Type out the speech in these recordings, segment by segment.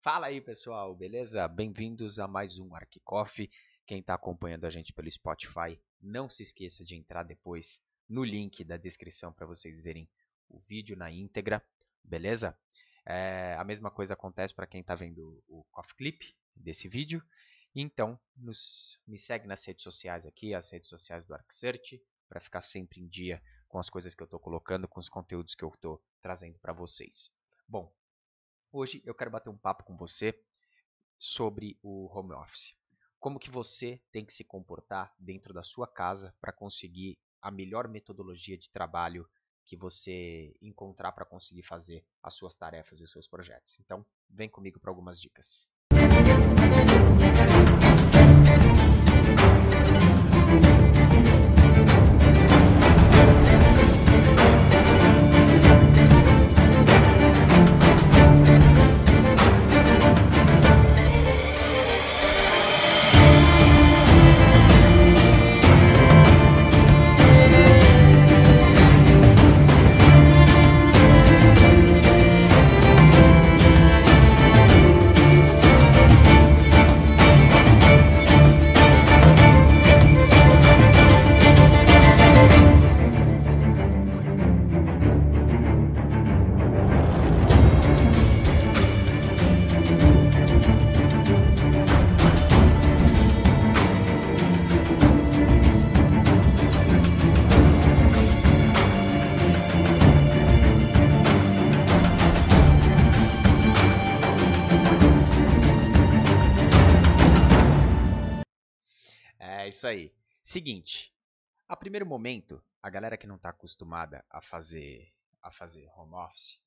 Fala aí pessoal, beleza? Bem-vindos a mais um ArcCoffee. Quem está acompanhando a gente pelo Spotify, não se esqueça de entrar depois no link da descrição para vocês verem o vídeo na íntegra, beleza? É, a mesma coisa acontece para quem está vendo o Coffee Clip desse vídeo. Então, nos, me segue nas redes sociais aqui, as redes sociais do ArcSearch, para ficar sempre em dia com as coisas que eu estou colocando, com os conteúdos que eu estou trazendo para vocês. Bom, hoje eu quero bater um papo com você sobre o home office. Como que você tem que se comportar dentro da sua casa para conseguir a melhor metodologia de trabalho que você encontrar para conseguir fazer as suas tarefas e os seus projetos. Então, vem comigo para algumas dicas. isso Seguinte, a primeiro momento, a galera que não está acostumada a fazer a fazer home office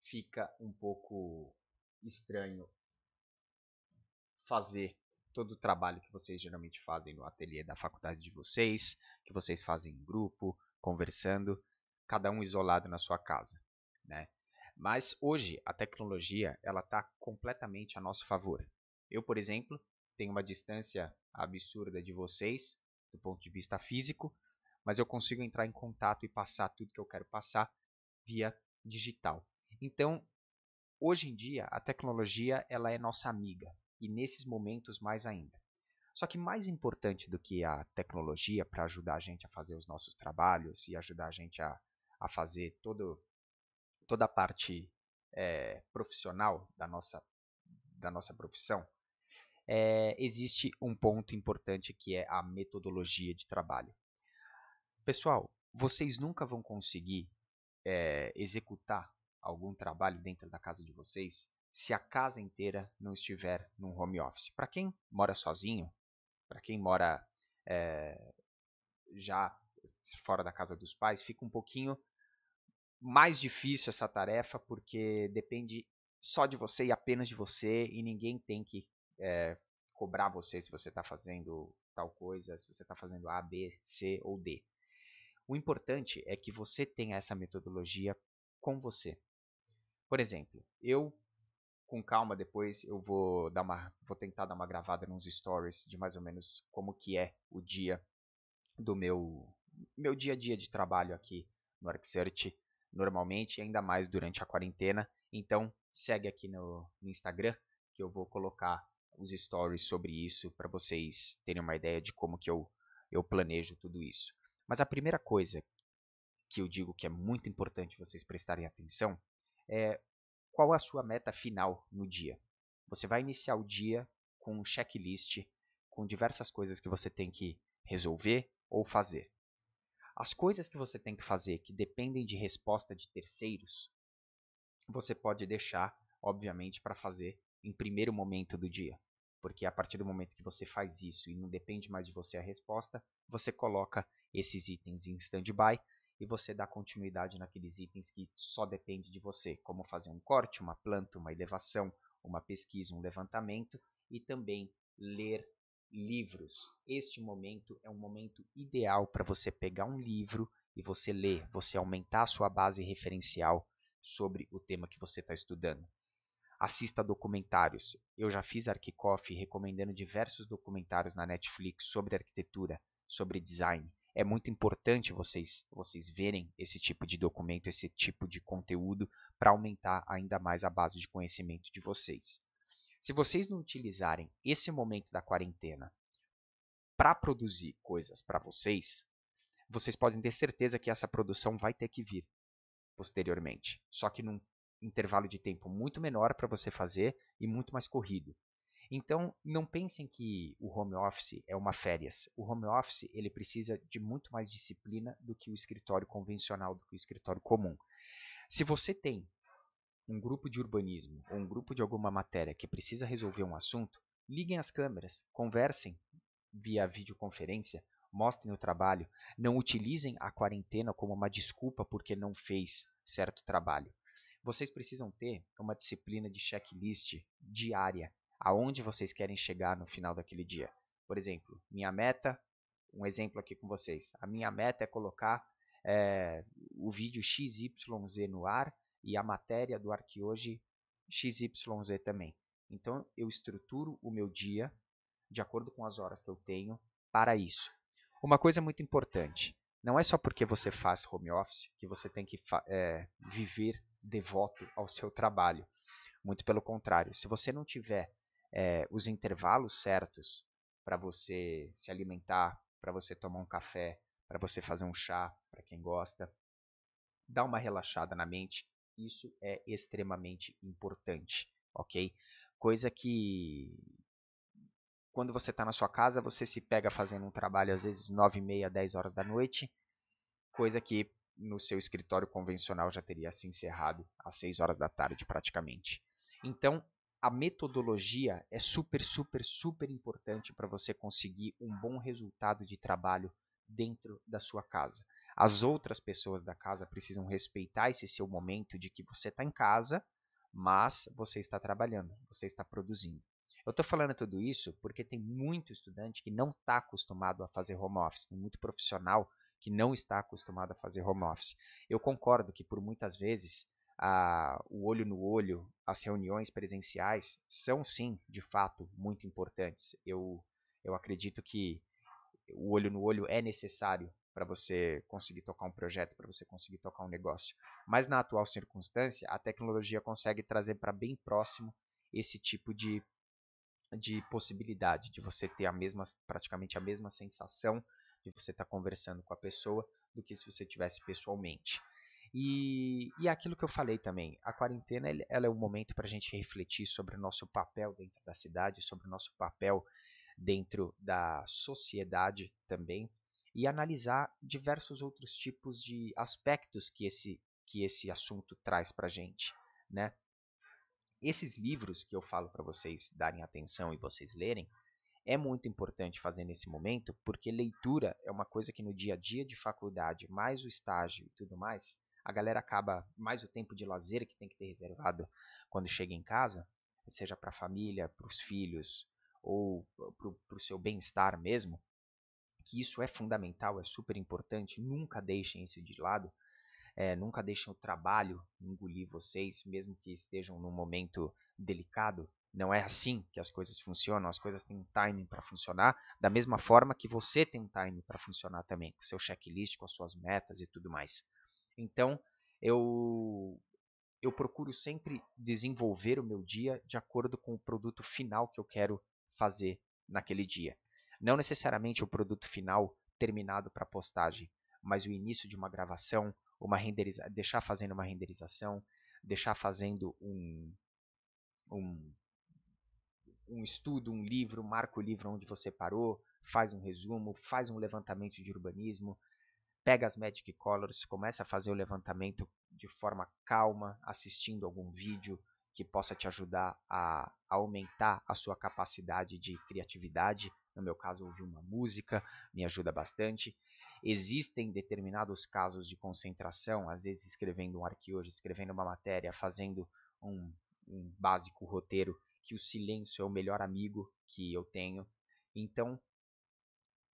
fica um pouco estranho fazer todo o trabalho que vocês geralmente fazem no ateliê da faculdade de vocês, que vocês fazem em grupo, conversando, cada um isolado na sua casa, né? Mas hoje a tecnologia ela está completamente a nosso favor. Eu, por exemplo, tenho uma distância absurda de vocês, do ponto de vista físico, mas eu consigo entrar em contato e passar tudo que eu quero passar via digital. Então, hoje em dia, a tecnologia ela é nossa amiga e nesses momentos mais ainda. Só que mais importante do que a tecnologia para ajudar a gente a fazer os nossos trabalhos e ajudar a gente a, a fazer todo, toda a parte é, profissional da nossa, da nossa profissão, é, existe um ponto importante que é a metodologia de trabalho. Pessoal, vocês nunca vão conseguir é, executar algum trabalho dentro da casa de vocês se a casa inteira não estiver num home office. Para quem mora sozinho, para quem mora é, já fora da casa dos pais, fica um pouquinho mais difícil essa tarefa porque depende só de você e apenas de você e ninguém tem que é, cobrar você se você está fazendo tal coisa, se você está fazendo A, B, C ou D. O importante é que você tenha essa metodologia com você. Por exemplo, eu com calma depois eu vou dar uma vou tentar dar uma gravada nos stories de mais ou menos como que é o dia do meu meu dia a dia de trabalho aqui no ArcSearch normalmente ainda mais durante a quarentena. Então segue aqui no, no Instagram que eu vou colocar os stories sobre isso para vocês terem uma ideia de como que eu, eu planejo tudo isso. Mas a primeira coisa que eu digo que é muito importante vocês prestarem atenção é qual a sua meta final no dia. Você vai iniciar o dia com um checklist com diversas coisas que você tem que resolver ou fazer. As coisas que você tem que fazer que dependem de resposta de terceiros, você pode deixar, obviamente, para fazer em primeiro momento do dia. Porque a partir do momento que você faz isso e não depende mais de você a resposta, você coloca esses itens em stand-by e você dá continuidade naqueles itens que só depende de você, como fazer um corte, uma planta, uma elevação, uma pesquisa, um levantamento e também ler livros. Este momento é um momento ideal para você pegar um livro e você ler, você aumentar a sua base referencial sobre o tema que você está estudando. Assista documentários. Eu já fiz Arquicoff recomendando diversos documentários na Netflix sobre arquitetura, sobre design. é muito importante vocês, vocês verem esse tipo de documento, esse tipo de conteúdo, para aumentar ainda mais a base de conhecimento de vocês. Se vocês não utilizarem esse momento da quarentena para produzir coisas para vocês, vocês podem ter certeza que essa produção vai ter que vir posteriormente, só que num intervalo de tempo muito menor para você fazer e muito mais corrido. Então, não pensem que o home office é uma férias. O home office ele precisa de muito mais disciplina do que o escritório convencional, do que o escritório comum. Se você tem um grupo de urbanismo ou um grupo de alguma matéria que precisa resolver um assunto, liguem as câmeras, conversem via videoconferência, mostrem o trabalho, não utilizem a quarentena como uma desculpa porque não fez certo trabalho. Vocês precisam ter uma disciplina de checklist diária aonde vocês querem chegar no final daquele dia. Por exemplo, minha meta, um exemplo aqui com vocês. A minha meta é colocar é, o vídeo XYZ no ar e a matéria do Arquihoje XYZ também. Então, eu estruturo o meu dia de acordo com as horas que eu tenho para isso. Uma coisa muito importante: não é só porque você faz home office que você tem que é, viver devoto ao seu trabalho. Muito pelo contrário, se você não tiver é, os intervalos certos para você se alimentar, para você tomar um café, para você fazer um chá, para quem gosta, dá uma relaxada na mente. Isso é extremamente importante, ok? Coisa que quando você está na sua casa, você se pega fazendo um trabalho às vezes 9 e meia, 10 horas da noite, coisa que no seu escritório convencional já teria se encerrado às 6 horas da tarde praticamente. Então, a metodologia é super, super, super importante para você conseguir um bom resultado de trabalho dentro da sua casa. As outras pessoas da casa precisam respeitar esse seu momento de que você está em casa, mas você está trabalhando, você está produzindo. Eu estou falando tudo isso porque tem muito estudante que não está acostumado a fazer home office, tem muito profissional que não está acostumado a fazer home office. Eu concordo que por muitas vezes a, o olho no olho, as reuniões presenciais são sim, de fato, muito importantes. Eu, eu acredito que o olho no olho é necessário para você conseguir tocar um projeto, para você conseguir tocar um negócio. Mas na atual circunstância, a tecnologia consegue trazer para bem próximo esse tipo de, de possibilidade, de você ter a mesma, praticamente a mesma sensação de você estar tá conversando com a pessoa do que se você tivesse pessoalmente. E, e aquilo que eu falei também, a quarentena ela é um momento para a gente refletir sobre o nosso papel dentro da cidade, sobre o nosso papel dentro da sociedade também, e analisar diversos outros tipos de aspectos que esse, que esse assunto traz para a gente. Né? Esses livros que eu falo para vocês darem atenção e vocês lerem, é muito importante fazer nesse momento, porque leitura é uma coisa que no dia a dia de faculdade, mais o estágio e tudo mais, a galera acaba mais o tempo de lazer que tem que ter reservado quando chega em casa, seja para a família, para os filhos ou para o seu bem-estar mesmo, que isso é fundamental, é super importante. Nunca deixem isso de lado, é, nunca deixem o trabalho engolir vocês, mesmo que estejam num momento delicado. Não é assim que as coisas funcionam, as coisas têm um timing para funcionar, da mesma forma que você tem um timing para funcionar também, com seu checklist, com as suas metas e tudo mais. Então, eu eu procuro sempre desenvolver o meu dia de acordo com o produto final que eu quero fazer naquele dia. Não necessariamente o produto final terminado para postagem, mas o início de uma gravação, uma renderiza deixar fazendo uma renderização, deixar fazendo um, um, um estudo, um livro, marca o livro onde você parou, faz um resumo, faz um levantamento de urbanismo, pega as Magic Colors, começa a fazer o levantamento de forma calma, assistindo algum vídeo que possa te ajudar a, aumentar a sua capacidade de criatividade. No meu caso, ouvir uma música me ajuda bastante. Existem determinados casos de concentração, às vezes escrevendo um arquivo, escrevendo uma matéria, fazendo um, um básico roteiro, que o silêncio é o melhor amigo que eu tenho. Então,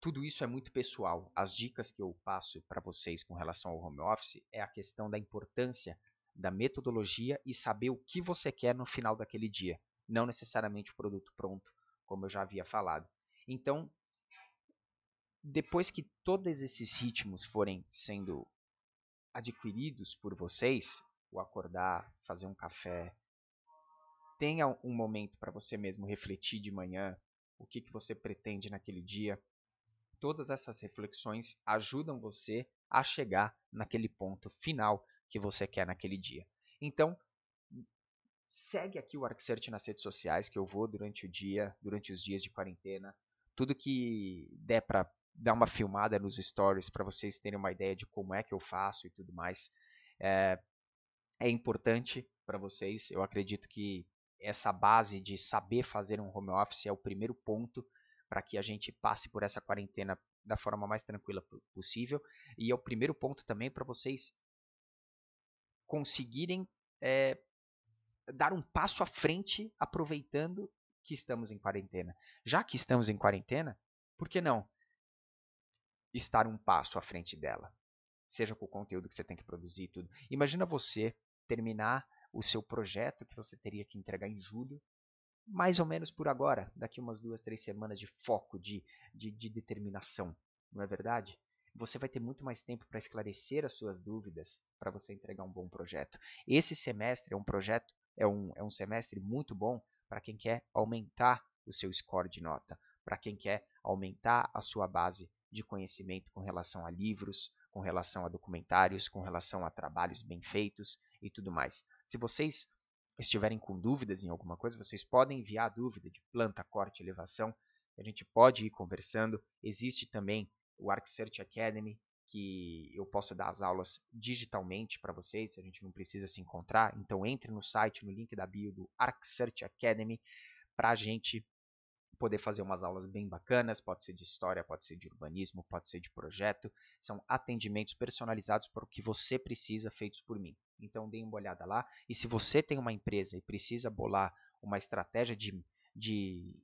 tudo isso é muito pessoal. As dicas que eu passo para vocês com relação ao home office é a questão da importância da metodologia e saber o que você quer no final daquele dia, não necessariamente o produto pronto, como eu já havia falado. Então, depois que todos esses ritmos forem sendo adquiridos por vocês, o acordar, fazer um café, tenha um momento para você mesmo refletir de manhã o que, que você pretende naquele dia. Todas essas reflexões ajudam você a chegar naquele ponto final que você quer naquele dia. Então, segue aqui o ArcSearch nas redes sociais, que eu vou durante o dia, durante os dias de quarentena. Tudo que der para dar uma filmada nos stories para vocês terem uma ideia de como é que eu faço e tudo mais. É, é importante para vocês. Eu acredito que essa base de saber fazer um home office é o primeiro ponto para que a gente passe por essa quarentena da forma mais tranquila possível. E é o primeiro ponto também para vocês conseguirem é, dar um passo à frente aproveitando que estamos em quarentena. Já que estamos em quarentena, por que não estar um passo à frente dela? Seja com o conteúdo que você tem que produzir tudo. Imagina você terminar o seu projeto que você teria que entregar em julho, mais ou menos por agora, daqui umas duas, três semanas de foco, de, de, de determinação, não é verdade? Você vai ter muito mais tempo para esclarecer as suas dúvidas para você entregar um bom projeto. Esse semestre é um projeto, é um, é um semestre muito bom para quem quer aumentar o seu score de nota, para quem quer aumentar a sua base de conhecimento com relação a livros, com relação a documentários, com relação a trabalhos bem feitos e tudo mais. Se vocês estiverem com dúvidas em alguma coisa, vocês podem enviar a dúvida de planta, corte, elevação. A gente pode ir conversando. Existe também o ArcSearch Academy, que eu posso dar as aulas digitalmente para vocês, a gente não precisa se encontrar. Então entre no site, no link da bio do ArcSearch Academy, para a gente poder fazer umas aulas bem bacanas, pode ser de história, pode ser de urbanismo, pode ser de projeto. São atendimentos personalizados para o que você precisa, feitos por mim. Então dê uma olhada lá. E se você tem uma empresa e precisa bolar uma estratégia de, de,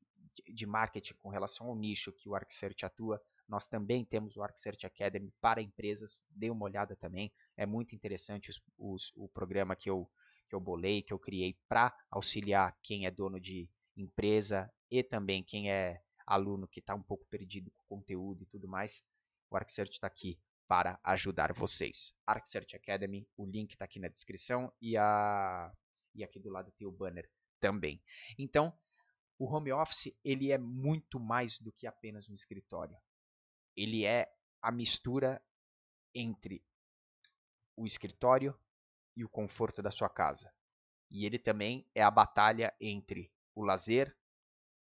de marketing com relação ao nicho que o ArcSearch atua, nós também temos o ArcSearch Academy para empresas. Dê uma olhada também. É muito interessante os, os, o programa que eu, que eu bolei, que eu criei para auxiliar quem é dono de empresa e também quem é aluno que está um pouco perdido com conteúdo e tudo mais. O ArcSearch está aqui para ajudar vocês. ArcSearch Academy, o link está aqui na descrição e, a, e aqui do lado tem o banner também. Então, o home office ele é muito mais do que apenas um escritório. Ele é a mistura entre o escritório e o conforto da sua casa. E ele também é a batalha entre o lazer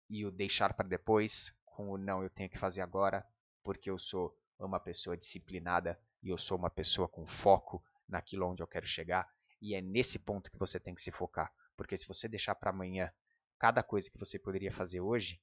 e o deixar para depois, com o não eu tenho que fazer agora, porque eu sou uma pessoa disciplinada e eu sou uma pessoa com foco naquilo onde eu quero chegar. E é nesse ponto que você tem que se focar, porque se você deixar para amanhã cada coisa que você poderia fazer hoje,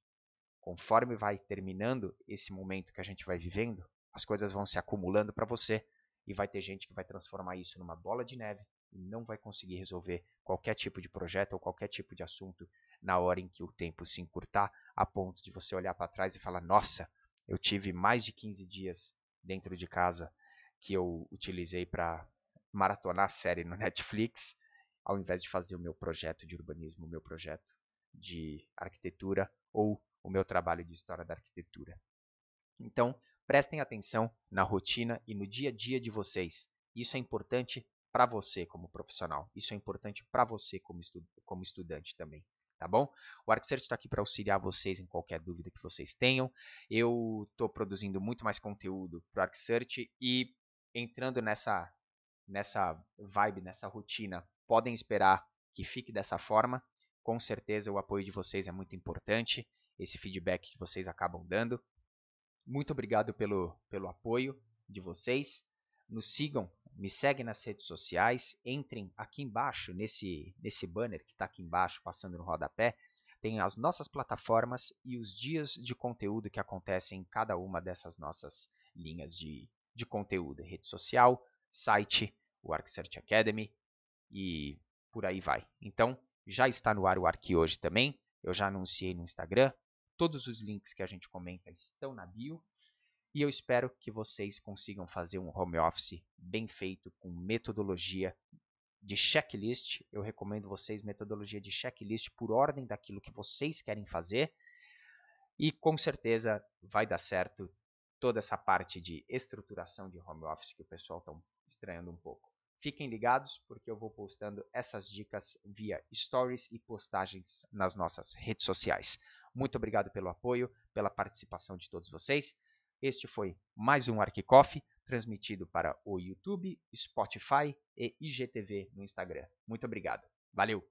conforme vai terminando esse momento que a gente vai vivendo, as coisas vão se acumulando para você e vai ter gente que vai transformar isso numa bola de neve e não vai conseguir resolver qualquer tipo de projeto ou qualquer tipo de assunto na hora em que o tempo se encurtar, a ponto de você olhar para trás e falar: nossa, eu tive mais de 15 dias dentro de casa que eu utilizei para maratonar a série no Netflix, ao invés de fazer o meu projeto de urbanismo, o meu projeto de arquitetura ou o meu trabalho de história da arquitetura. Então, prestem atenção na rotina e no dia a dia de vocês. Isso é importante para você como profissional. Isso é importante para você como, estu como estudante também tá bom? O ArcSearch está aqui para auxiliar vocês em qualquer dúvida que vocês tenham. Eu estou produzindo muito mais conteúdo para o ArcSearch e entrando nessa, nessa vibe, nessa rotina, podem esperar que fique dessa forma. Com certeza o apoio de vocês é muito importante, esse feedback que vocês acabam dando. Muito obrigado pelo, pelo apoio de vocês. Nos sigam me segue nas redes sociais, entrem aqui embaixo, nesse, nesse banner que está aqui embaixo, passando no rodapé, tem as nossas plataformas e os dias de conteúdo que acontecem em cada uma dessas nossas linhas de, de conteúdo, rede social, site, o ArcSearch Academy e por aí vai. Então, já está no ar o Arqui hoje também, eu já anunciei no Instagram, todos os links que a gente comenta estão na bio, e eu espero que vocês consigam fazer um home office bem feito, com metodologia de checklist. Eu recomendo vocês metodologia de checklist por ordem daquilo que vocês querem fazer. E com certeza vai dar certo toda essa parte de estruturação de home office que o pessoal está estranhando um pouco. Fiquem ligados porque eu vou postando essas dicas via stories e postagens nas nossas redes sociais. Muito obrigado pelo apoio, pela participação de todos vocês. Este foi mais um Arquicoff, transmitido para o YouTube, Spotify e IGTV no Instagram. Muito obrigado. Valeu!